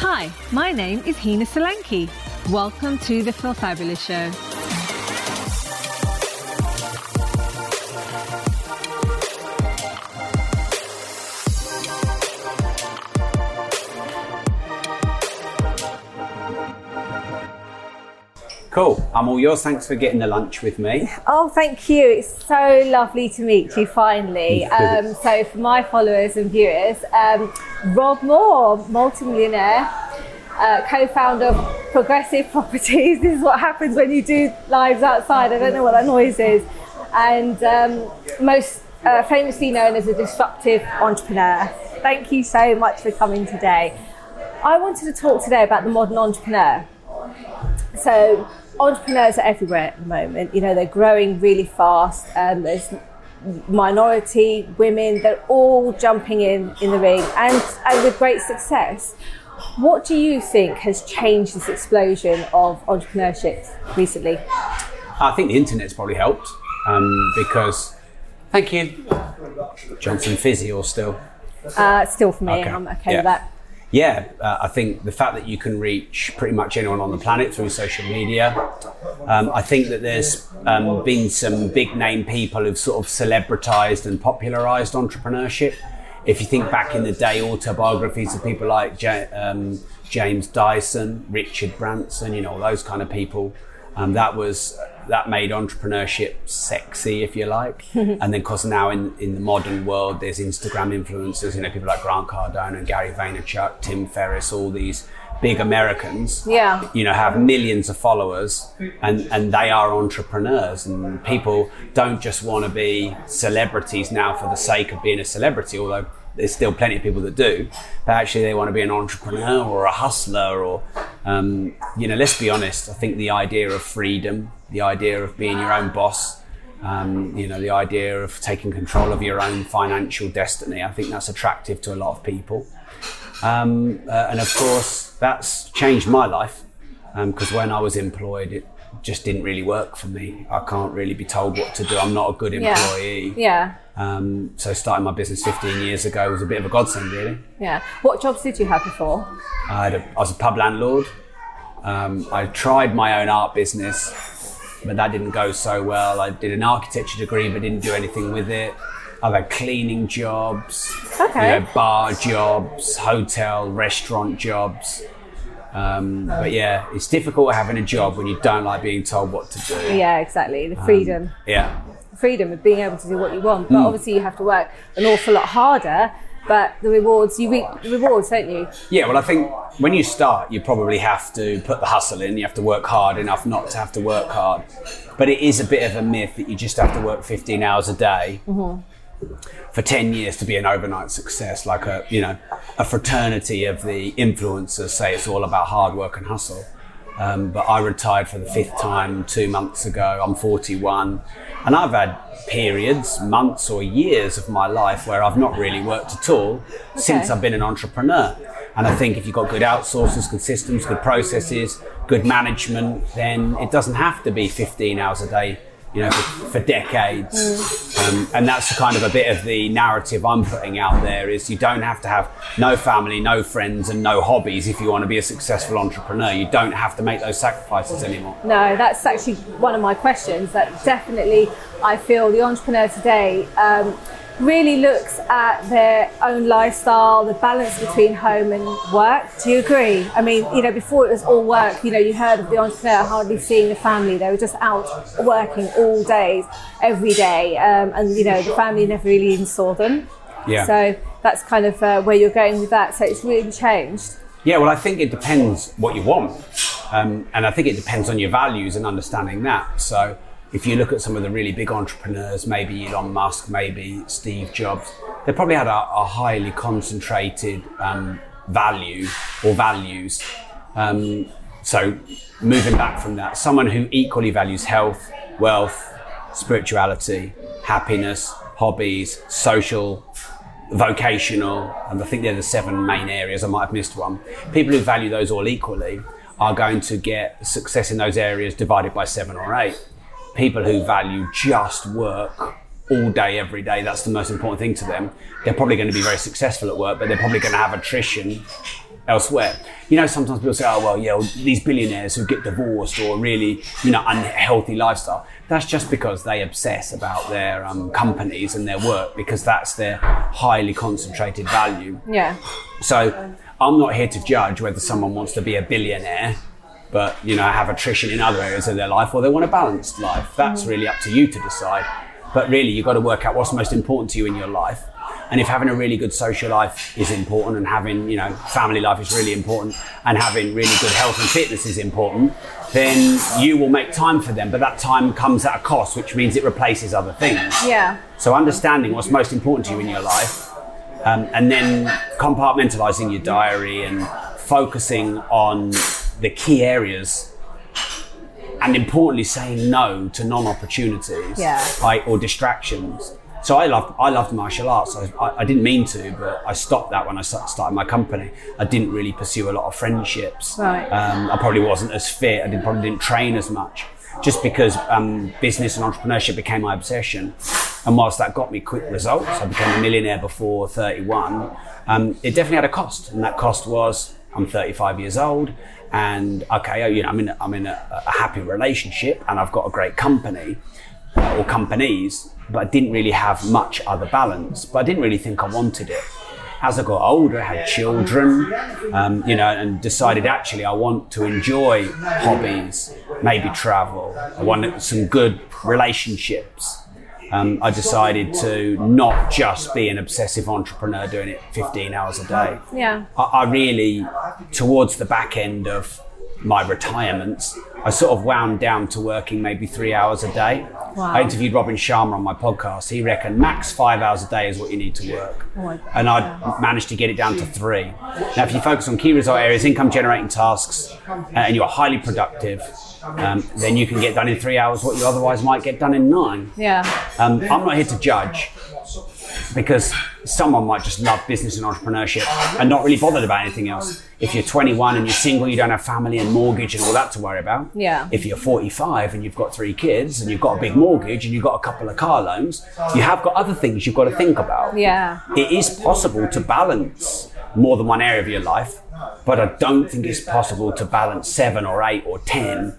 Hi, my name is Hina Solanki. Welcome to the Feel Fabulous Show. Cool. I'm all yours. Thanks for getting the lunch with me. Oh, thank you. It's so lovely to meet you finally. Um, so, for my followers and viewers, um, Rob Moore, multimillionaire, uh, co-founder of Progressive Properties. This is what happens when you do lives outside. I don't know what that noise is. And um, most uh, famously known as a disruptive entrepreneur. Thank you so much for coming today. I wanted to talk today about the modern entrepreneur. So entrepreneurs are everywhere at the moment. You know, they're growing really fast. and there's minority, women, they're all jumping in in the ring and, and with great success. What do you think has changed this explosion of entrepreneurship recently? I think the internet's probably helped um, because. Thank you. Johnson Fizzy or still? Uh, still for me, Okay. I'm okay Yeah. with that. Yeah, uh, I think the fact that you can reach pretty much anyone on the planet through social media. Um, I think that there's um, been some big name people who've sort of celebritized and popularized entrepreneurship. If you think back in the day, autobiographies of people like Ja- um, James Dyson, Richard Branson, you know, those kind of people. Um, that was that made entrepreneurship sexy, if you like. and then, of course, now in, in the modern world, there's Instagram influencers. You know, people like Grant Cardone and Gary Vaynerchuk, Tim Ferriss, all these big Americans. Yeah. You know, have millions of followers, and and they are entrepreneurs. And people don't just want to be celebrities now for the sake of being a celebrity, although there's still plenty of people that do, but actually they want to be an entrepreneur or a hustler or, um, you know, let's be honest. I think the idea of freedom, the idea of being your own boss, um, you know, the idea of taking control of your own financial destiny, I think that's attractive to a lot of people. Um, uh, and of course, that's changed my life because when I was employed, it just didn't really work for me. I can't really be told what to do. I'm not a good Yeah. employee. Yeah. Um, so starting my business 15 years ago was a bit of a godsend, really. Yeah. What jobs did you have before? I, had a, I was a pub landlord. Um, I tried my own art business, but that didn't go so well. I did an architecture degree, but didn't do anything with it. I've had cleaning jobs, Okay. you know, bar jobs, hotel, restaurant jobs. Um, but yeah, it's difficult having a job when you don't like being told what to do. Yeah, exactly. The um, freedom. Yeah. freedom of being able to do what you want. But mm. obviously, you have to work an awful lot harder. But the rewards, you reap the rewards, don't you? Yeah, well, I think when you start, you probably have to put the hustle in. You have to work hard enough not to have to work hard. But it is a bit of a myth that you just have to work 15 hours a day mm-hmm. For 10 years to be an overnight success. Like a, you know, a fraternity of the influencers say it's all about hard work and hustle. Um, but I retired for the fifth time two months ago. I'm 41. And I've had periods, months or years of my life where I've not really worked at all since I've been an entrepreneur. And I think if you've got good outsources, good systems, good processes, good management, then it doesn't have to be 15 hours a day, you know, for, for decades. Um, and that's kind of a bit of the narrative I'm putting out there is you don't have to have no family, no friends, and no hobbies if you want to be a successful entrepreneur. You don't have to make those sacrifices anymore. No, that's actually one of my questions. That definitely, I feel the entrepreneur today um, really looks at their own lifestyle, the balance between home and work. Do you agree? I mean, you know, before it was all work, you know, you heard of the entrepreneur hardly seeing the family. They were just out working all days, every day. Um, and, you know, the family never really even saw them. Yeah. So that's kind of uh, where you're going with that. So it's really changed. Yeah, well, I think it depends what you want. Um, and I think it depends on your values and understanding that. So if you look at some of the really big entrepreneurs, maybe Elon Musk, maybe Steve Jobs, they probably had a, a highly concentrated um, value or values. Um, so moving back from that, someone who equally values health, wealth, spirituality, happiness, hobbies, social, vocational, and I think they're the seven main areas. I might have missed one. People who value those all equally are going to get success in those areas divided by seven or eight. People who value just work all day, every day, that's the most important thing to them, they're probably going to be very successful at work, but they're probably going to have attrition elsewhere. You know, sometimes people say, oh, well, yeah, well, these billionaires who get divorced or really, you know, unhealthy lifestyle. That's just because they obsess about their um, companies and their work because that's their highly concentrated value. Yeah. So I'm not here to judge whether someone wants to be a billionaire, but you know have attrition in other areas of their life, or they want a balanced life. That's really up to you to decide. But really, you've got to work out what's most important to you in your life. And if having a really good social life is important, and having you know family life is really important, and having really good health and fitness is important, then you will make time for them. But that time comes at a cost, which means it replaces other things. Yeah. So understanding what's most important to you in your life, um, and then compartmentalizing your diary and focusing on the key areas, and importantly saying no to non-opportunities Yeah. like, or distractions. So I loved I loved martial arts. I, I, I didn't mean to, but I stopped that when I started my company. I didn't really pursue a lot of friendships. Right. Um, I probably wasn't as fit. I didn't, probably didn't train as much, just because um, business and entrepreneurship became my obsession. And whilst that got me quick results, I became a millionaire before 31. Um, it definitely had a cost, and that cost was I'm 35 years old, and okay, you know, I'm in I'm in a, a happy relationship, and I've got a great company uh, or companies, but I didn't really have much other balance. But I didn't really think I wanted it. As I got older, I had children, um, you know, and decided actually I want to enjoy hobbies, maybe travel. I want some good relationships. Um, I decided to not just be an obsessive entrepreneur doing it 15 hours a day. Yeah. I, I really, towards the back end of my retirements, I sort of wound down to working maybe three hours a day. Wow. I interviewed Robin Sharma on my podcast. He reckoned max five hours a day is what you need to work. Oh and I managed to get it down to three. Now, if you focus on key result areas, income generating tasks, uh, and you're highly productive, um, then you can get done in three hours what you otherwise might get done in nine. Yeah. Um, I'm not here to judge because someone might just love business and entrepreneurship and not really bothered about anything else. If you're 21 and you're single, you don't have family and mortgage and all that to worry about. Yeah. If you're 45 and you've got three kids and you've got a big mortgage and you've got a couple of car loans, you have got other things you've got to think about. Yeah. It is possible to balance more than one area of your life, but I don't think it's possible to balance seven or eight or ten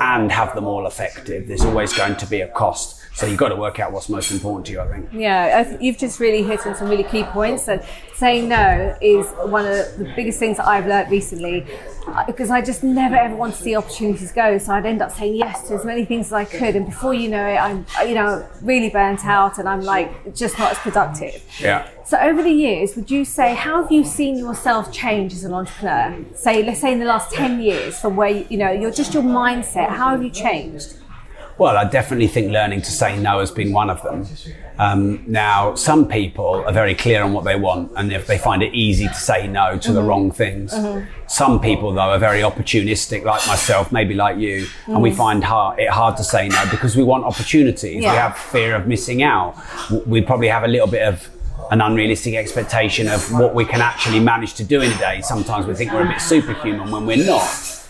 and have them all effective. There's always going to be a cost. So you've got to work out what's most important to you, I think. Yeah, I th- you've just really hit on some really key points. And saying no is one of the biggest things that I've learned recently uh, because I just never ever want to see opportunities go. So I'd end up saying yes to as many things as I could, and before you know it, I'm uh, you know really burnt out, and I'm like just not as productive. Yeah. So over the years, would you say how have you seen yourself change as an entrepreneur? Say, let's say in the last ten years, from where you, you know you're just your mindset. How have you changed? Well, I definitely think learning to say no has been one of them. Um, now, some people are very clear on what they want, and if they find it easy to say no to the wrong things. Some people, though, are very opportunistic, like myself, maybe like you, and we find hard, it hard to say no because we want opportunities. Yeah. We have fear of missing out. We probably have a little bit of an unrealistic expectation of what we can actually manage to do in a day. Sometimes we think we're a bit superhuman when we're not.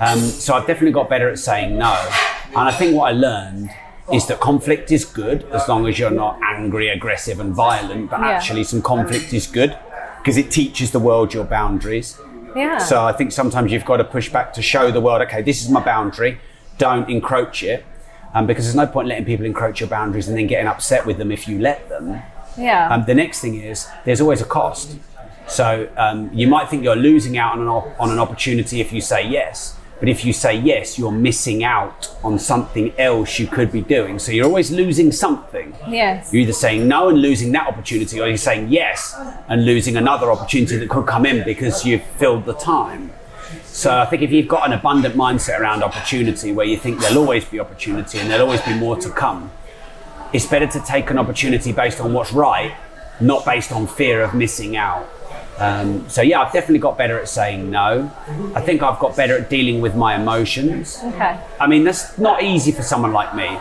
Um, so I've definitely got better at saying no. And I think what I learned is that conflict is good as long as you're not angry, aggressive, and violent. But Yeah. actually, some conflict is good because it teaches the world your boundaries. Yeah. So I think sometimes you've got to push back to show the world, okay, this is my boundary. Don't encroach it. Um, because there's no point letting people encroach your boundaries and then getting upset with them if you let them. yeah. Um, the next thing is there's always a cost. So um, you might think you're losing out on an, op- on an opportunity if you say yes, but if you say yes, you're missing out on something else you could be doing. So you're always losing something. yes. You're either saying no and losing that opportunity, or you're saying yes and losing another opportunity that could come in because you've filled the time. So I think if you've got an abundant mindset around opportunity where you think there'll always be opportunity and there'll always be more to come, it's better to take an opportunity based on what's right, not based on fear of missing out. Um, so yeah, I've definitely got better at saying no. I think I've got better at dealing with my emotions. Okay. I mean, that's not easy for someone like me.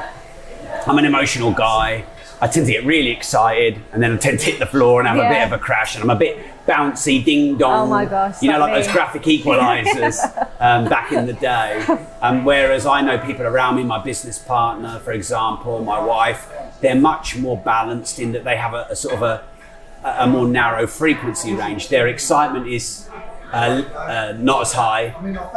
I'm an emotional guy. I tend to get really excited and then I tend to hit the floor and have a bit of a crash and I'm a bit bouncy, ding dong. Oh my gosh, You know, like like those graphic equalizers um, back in the day. Um, whereas I know people around me, my business partner, for example, my wife, they're much more balanced in that they have a, a sort of a, a more narrow frequency range. Their excitement is uh, uh, not as high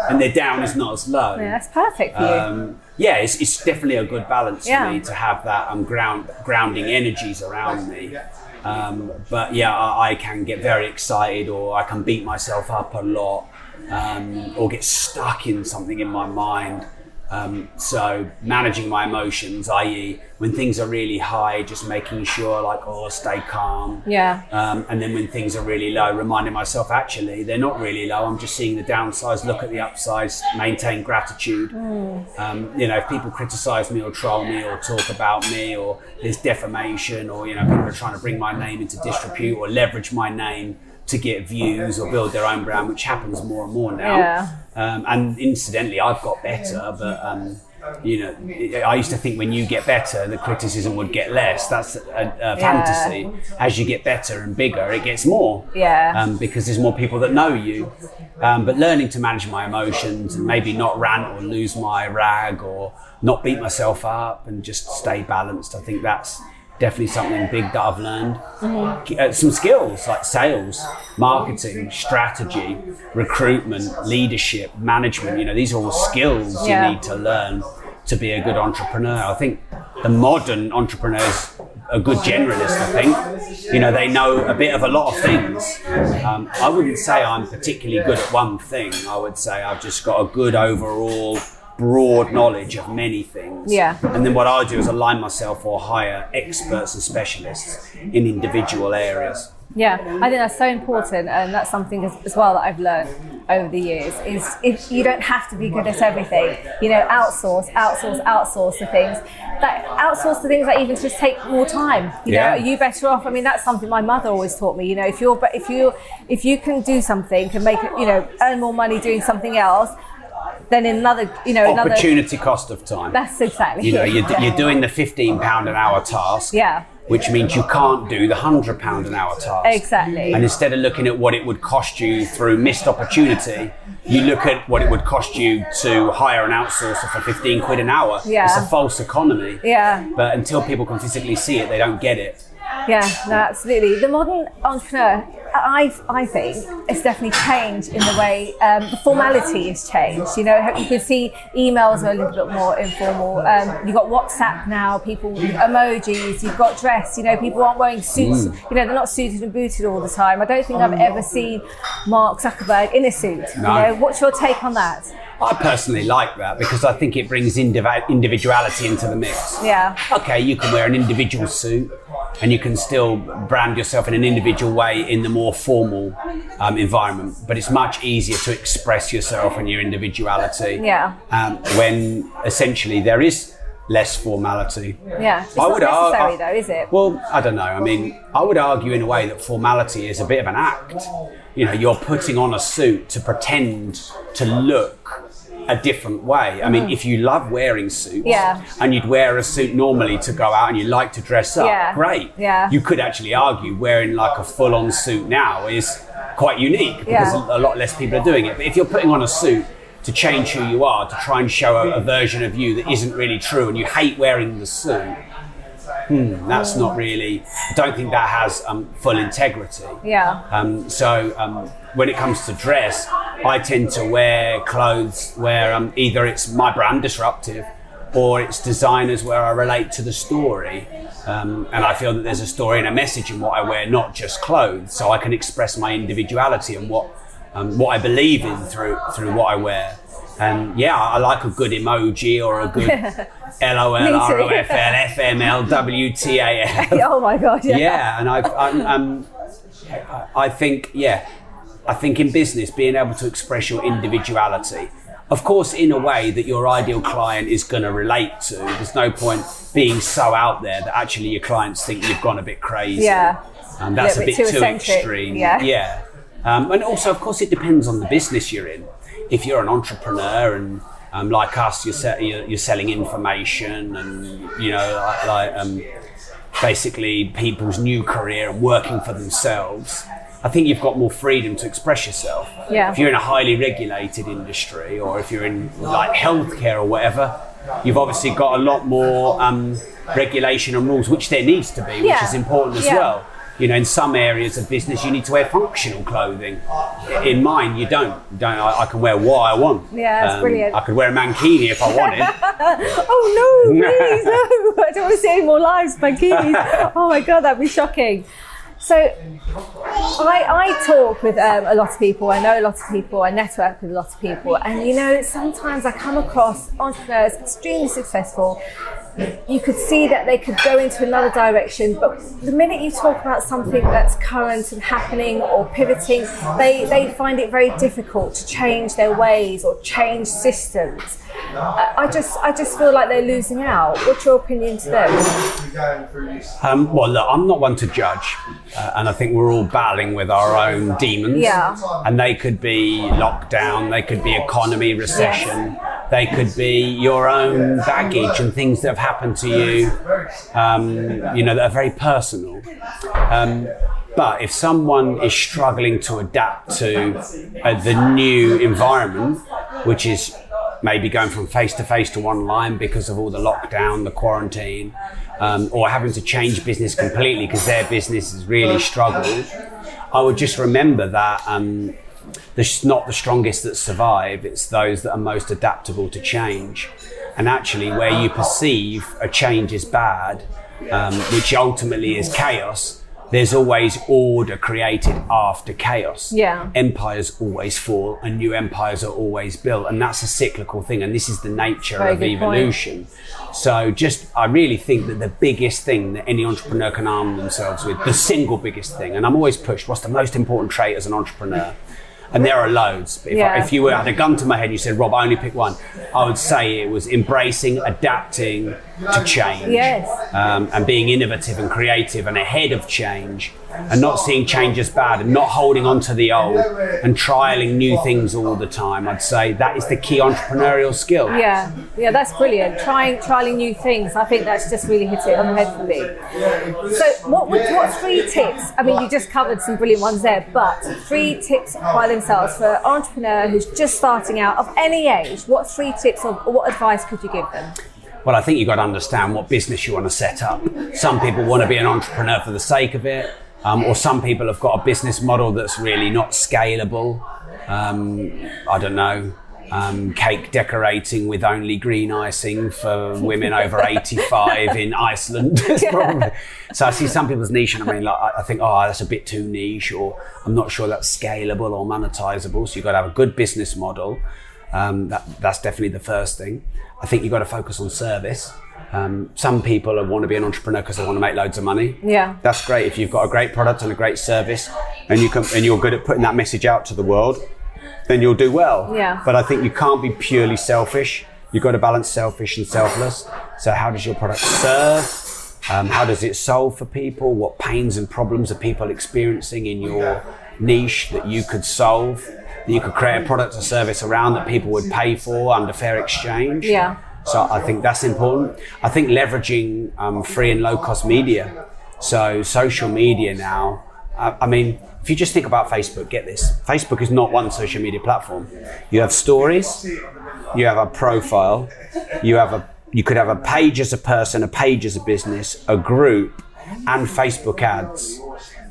and their down is not as low. Yeah, that's perfect for you. Um, yeah, it's, it's definitely a good balance Yeah. for me to have that um, ground grounding energies around me. Um, but yeah, I, I can get very excited, or I can beat myself up a lot, um, or get stuck in something in my mind. Um, so managing my emotions, i.e., when things are really high, just making sure like, oh, stay calm. Yeah. Um, and then when things are really low, reminding myself actually they're not really low. I'm just seeing the downsides, look at the upsides, maintain gratitude. Um, you know, if people criticise me or troll me or talk about me or there's defamation or you know people are trying to bring my name into disrepute or leverage my name to get views or build their own brand, which happens more and more now. Yeah. Um, and incidentally, I've got better, but um, you know, I used to think when you get better, the criticism would get less. That's a, a fantasy. As you get better and bigger, it gets more. Yeah. Um, because there's more people that know you. Um, but learning to manage my emotions and maybe not rant or lose my rag or not beat myself up and just stay balanced. I think that's definitely something big that I've learned. Uh, some skills like sales, marketing, strategy, recruitment, leadership, management. You know, these are all skills Yeah. you need to learn to be a good entrepreneur. I think the modern entrepreneurs are good generalists. I think you know they know a bit of a lot of things. Um, I wouldn't say I'm particularly good at one thing. I would say I've just got a good overall broad knowledge of many things. Yeah. And then what I do is align myself or hire experts and specialists in individual areas. Yeah, I think that's so important, and that's something as, as well that I've learned over the years. Is if you don't have to be good at everything, you know, outsource, outsource, outsource the things. That outsource the things that even just take more time. You Yeah. know, are you better off? I mean, that's something my mother always taught me. You know, if you're if you if you can do something and make it, you know, earn more money doing something else, then another, you know, another. Opportunity cost of time. That's exactly. you know, you're, you're doing the fifteen pound an hour task. Yeah. Which means you can't do the hundred pound an hour task. Exactly. And instead of looking at what it would cost you through missed opportunity, you look at what it would cost you to hire an outsourcer for 15 quid an hour. Yeah. It's a false economy. Yeah. But until people can physically see it, they don't get it. Yeah, no, absolutely. The modern entrepreneur, I, I think, it's definitely changed in the way um, the formality has changed. You know, you can see emails are a little bit more informal. Um, you've got WhatsApp now, people emojis. You've got dress. You know, people aren't wearing suits. You know, they're not suited and booted all the time. I don't think I've ever seen Mark Zuckerberg in a suit. No. You know, what's your take on that? I personally like that because I think it brings indiv- individuality into the mix. Yeah, Okay, you can wear an individual suit and you can still brand yourself in an individual way in the more formal um, environment, but it's much easier to express yourself and your individuality Yeah. um, when essentially there is less formality. yeah. It's I not would ar- necessary I- though, is it? Well, I don't know. I mean, I would argue in a way that formality is a bit of an act. You know, you're putting on a suit to pretend to look a different way. I mean, if you love wearing suits Mm. Yeah. and you'd wear a suit normally to go out and you like to dress up, Yeah. great. Yeah. You could actually argue wearing like a full on suit now is quite unique because Yeah. a lot less people are doing it. But if you're putting on a suit to change who you are, to try and show a, a version of you that isn't really true and you hate wearing the suit, hmm, that's not really, I don't think that has um, full integrity. Yeah. Um, so um, when it comes to dress, I tend to wear clothes where um, either it's my brand disruptive or it's designers where I relate to the story. Um, and I feel that there's a story and a message in what I wear, not just clothes. So I can express my individuality and what um, what I believe in through through what I wear. And yeah, I like a good emoji or a good LOL, ROFL, FML, WTAF oh my god. Yeah. yeah, and I've, I'm, um, I think, yeah, I think in business, being able to express your individuality, of course, in a way that your ideal client is going to relate to. There's no point being so out there that actually your clients think you've gone a bit crazy. Yeah. and that's a bit bit too, too extreme. yeah. yeah. Um, and also, of course, it depends on the business you're in. If you're an entrepreneur and um, like us, you're, se- you're, you're selling information and you know, like, um, basically people's new career and working for themselves, I think you've got more freedom to express yourself. Yeah. If you're in a highly regulated industry or if you're in like healthcare or whatever, you've obviously got a lot more um, regulation and rules, which there needs to be, which Yeah. is important as Yeah. well. You know, in some areas of business, you need to wear functional clothing. In mine, you don't. You don't. I, I can wear what I want. Um, Yeah, that's brilliant. I could wear a mankini if I wanted. Oh no, please no! I don't want to see any more lives, bikinis. oh my god, that'd be shocking. So, I, I talk with um, a lot of people. I know a lot of people. I network with a lot of people, and you know, sometimes I come across entrepreneurs extremely successful. You could see that they could go into another direction, but the minute you talk about something that's current and happening or pivoting, they, they find it very difficult to change their ways or change systems. I I just I just feel like they're losing out. What's your opinion to them? Um, well, look, I'm not one to judge, uh, and I think we're all battling with our own demons. Yeah. And they could be lockdown, they could be economy, recession, they could be your own baggage and things that have happened to you, um, you know, that are very personal. Um, but if someone is struggling to adapt to uh, the new environment, which is maybe going from face to face to online because of all the lockdown, the quarantine, um, or having to change business completely because their business has really struggled, I would just remember that um, there's not the strongest that survive, it's those that are most adaptable to change. And actually, where you perceive a change is bad, um, which ultimately is chaos, there's always order created after chaos. Yeah. Empires always fall and new empires are always built. And that's a cyclical thing. And this is the nature Very of good point. evolution. So just, I really think that the biggest thing that any entrepreneur can arm themselves with, the single biggest thing, and I'm always pushed, what's the most important trait as an entrepreneur? And there are loads. But if, I- Yeah. if you were had a gun to my head and you said, Rob, I only pick one, I would say it was embracing, adapting to change. Yes. Um, and being innovative and creative and ahead of change and not seeing change as bad and not holding on to the old and trialing new things all the time. I'd say that is the key entrepreneurial skill. Yeah, yeah, that's brilliant. Trying, trialing new things. I think that's just really hit it on the head for me. So, what would, what three tips? I mean, you just covered some brilliant ones there, but three tips by themselves for an entrepreneur who's just starting out of any age. What three tips or what advice could you give them? Well, I think you've got to understand what business you want to set up. Some people want to be an entrepreneur for the sake of it, um, or some people have got a business model that's really not scalable. Um, I don't know. Um, cake decorating with only green icing for women over 85 in Iceland. So I see some people's niche, and I mean, like, I I think, oh, that's a bit too niche, or I'm not sure that's scalable or monetizable. So you've got to have a good business model. Um, that, that's definitely the first thing. I think you've got to focus on service. Um, some people want to be an entrepreneur because they want to make loads of money. Yeah. That's great if you've got a great product and a great service, and you can and you're good at putting that message out to the world. Then you'll do well. Yeah. But I think you can't be purely selfish. You've got to balance selfish and selfless. So how does your product serve? Um, how does it solve for people? What pains and problems are people experiencing in your niche that you could solve? That you could create a product or service around that people would pay for under fair exchange. Yeah. So I think that's important. I think leveraging um, free and low cost media. So social media now. I, I mean, if you just think about Facebook, get this: Facebook is not one social media platform. You have stories, you have a profile, you have a you could have a page as a person, a page as a business, a group, and Facebook ads.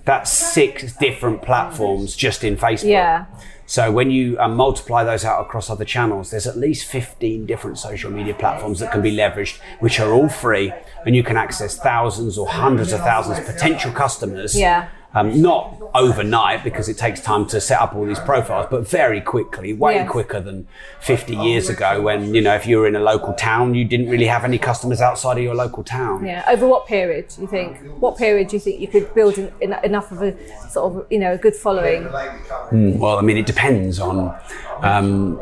That's six different platforms just in Facebook. Yeah. So when you um, multiply those out across other channels, there's at least 15 different social media platforms that can be leveraged, which are all free, and you can access thousands or hundreds of thousands of potential customers. Yeah. Um, not overnight because it takes time to set up all these profiles, but very quickly, way Yes. quicker than 50 years ago when, you know, if you were in a local town, you didn't really have any customers outside of your local town. Yeah. Over what period do you think? What period do you think you could build en- en- enough of a sort of you know a good following? Well, I mean, it depends on um,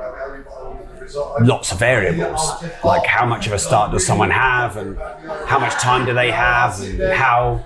lots of variables, like how much of a start does someone have, and how much time do they have, and how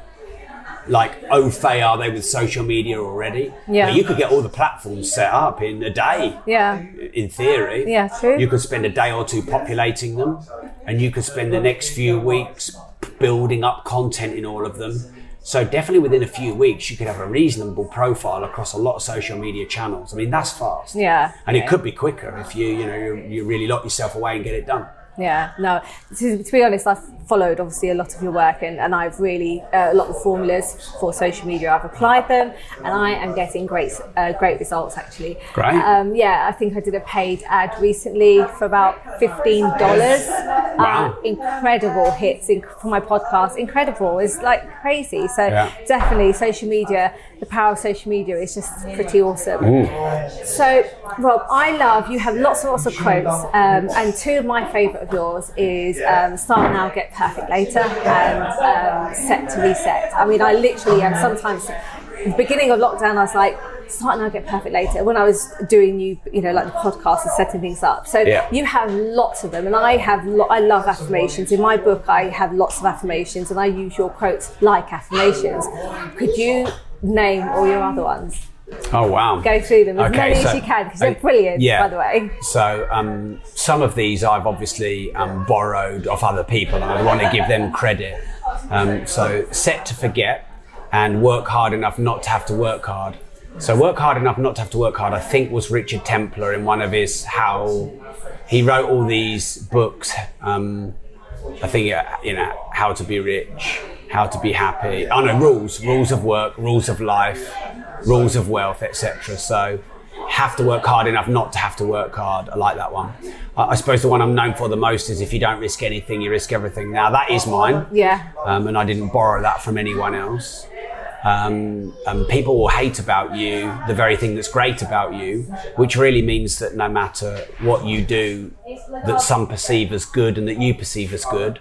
like au fait are they with social media already? Yeah. But you could get all the platforms set up in a day. Yeah. In theory, Yeah, true. You could spend a day or two populating them, and you could spend the next few weeks building up content in all of them. So definitely within a few weeks, you could have a reasonable profile across a lot of social media channels. I mean, that's fast. Yeah. And it could be quicker if you, you know, you, you really lock yourself away and get it done. Yeah, no. To, to be honest, I've followed obviously a lot of your work, and, and I've really uh, a lot of formulas for social media. I've applied them, and I am getting great uh, great results actually. Great. Um, yeah, I think I did a paid ad recently for about fifteen dollars. Wow. Uh, incredible hits in, for my podcast. Incredible. It's like crazy. So Yeah. definitely social media. The power of social media is just pretty awesome. So, Rob, I love you have lots and lots of quotes, um, and two of my favourite of yours is um, "Start now, get perfect later," and um, "Set to reset." I mean, I literally am sometimes. The beginning of lockdown, I was like, "Start now, get perfect later." When I was doing you, you know, like the podcast and setting things up. So Yeah. you have lots of them, and I have. Lo- I love affirmations. In my book, I have lots of affirmations, and I use your quotes like affirmations. Could you name all your other ones? Oh wow! go through them as Okay, many so- as you can because they're brilliant, yeah. by the way. So um, some of these I've obviously um, borrowed off other people, and I want to give them credit. Um, so set to forget and work hard enough not to have to work hard. So work hard enough not to have to work hard. I think was Richard Templar in one of his how he wrote all these books. Um, I think uh, you know how to be rich, how to be happy. Oh no, rules, rules of work, rules of life, rules of wealth, etc. So have to work hard enough not to have to work hard. I like that one. I I suppose the one I'm known for the most is if you don't risk anything, you risk everything. Now that is mine, Yeah. um, and I didn't borrow that from anyone else. Um, and people will hate about you the very thing that's great about you, which really means that no matter what you do, that some perceive as good and that you perceive as good.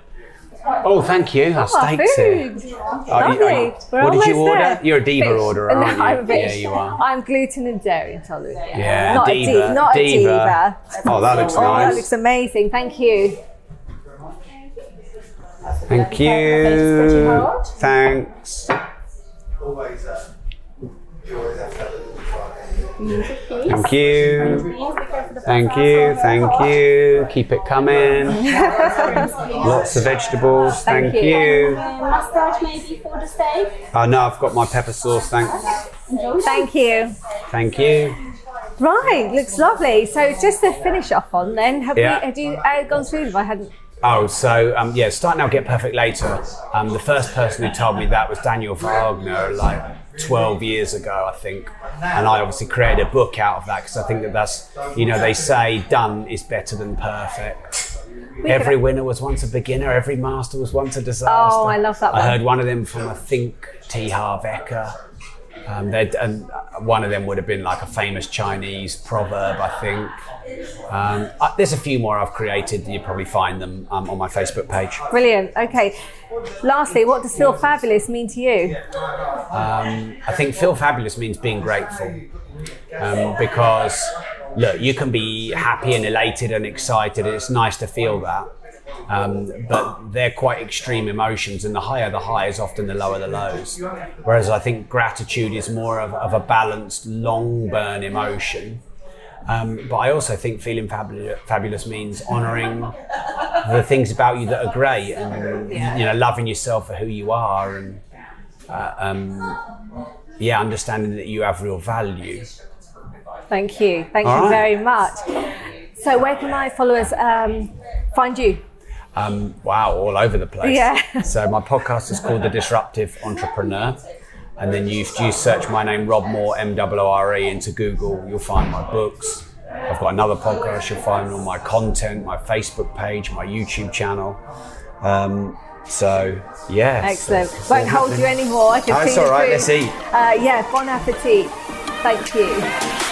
Oh, thank you. Our Oh, steaks here. food. Are you- Lovely. are you- We're what did you order? there. You're a diva Fish. orderer, aren't you? I'm a. Yeah, you are. I'm gluten and dairy intolerant. Yeah, not diva, a diva. Not diva. a diva. Oh, that looks Oh, that looks amazing. Thank you. Thank you. Thanks. always, uh, you always have to have a little try. Thank you. Thank you. Thank you. Keep it coming. Lots of vegetables. Thank, Thank you. you. Mustard maybe for the steak. Oh no, I've got my pepper sauce. Thanks. Enjoy. Thank you. Thank you. Right, looks lovely. So just to finish off on then, have, Yeah. we, have you uh, gone through them? I hadn't. Oh, so um, yeah, start now, get perfect later. Um, the first person who told me that was Daniel Wagner, like 12 years ago, I think. And I obviously created a book out of that because I think that that's, you know, they say done is better than perfect. Every winner was once a beginner, every master was once a disaster. Oh, I love that I heard one of them from, I think, T. Harv Eker. Um, they'd- and one of them would have been like a famous Chinese proverb, I think. Um, uh, there's a few more I've created. You probably find them um, on my Facebook page. Brilliant. Okay. Lastly, what does feel fabulous mean to you? Um, I think feel fabulous means being grateful um, because look, you can be happy and elated and excited, and it's nice to feel that. Um, but they're quite extreme emotions, and the higher the high is often the lower the lows. Whereas I think gratitude is more of, of a balanced, long burn emotion. Um, but I also think feeling fabulous, fabulous means honouring the things about you that are great, and you know, loving yourself for who you are, and uh, um, yeah, understanding that you have real value. Thank you. Thank All you right. very much. So, where can my followers um, find you? Um, wow, all over the place. Yeah. So my podcast is called The Disruptive Entrepreneur. And then you, you search my name, Rob Moore, M O R E, into Google. You'll find my books. I've got another podcast. You'll find all my content, my Facebook page, my YouTube channel. Um, so yeah. Excellent. so- Won't hold you anymore. I can That's see the all right, food. let's eat. Uh, yeah, bon appetit. Thank you.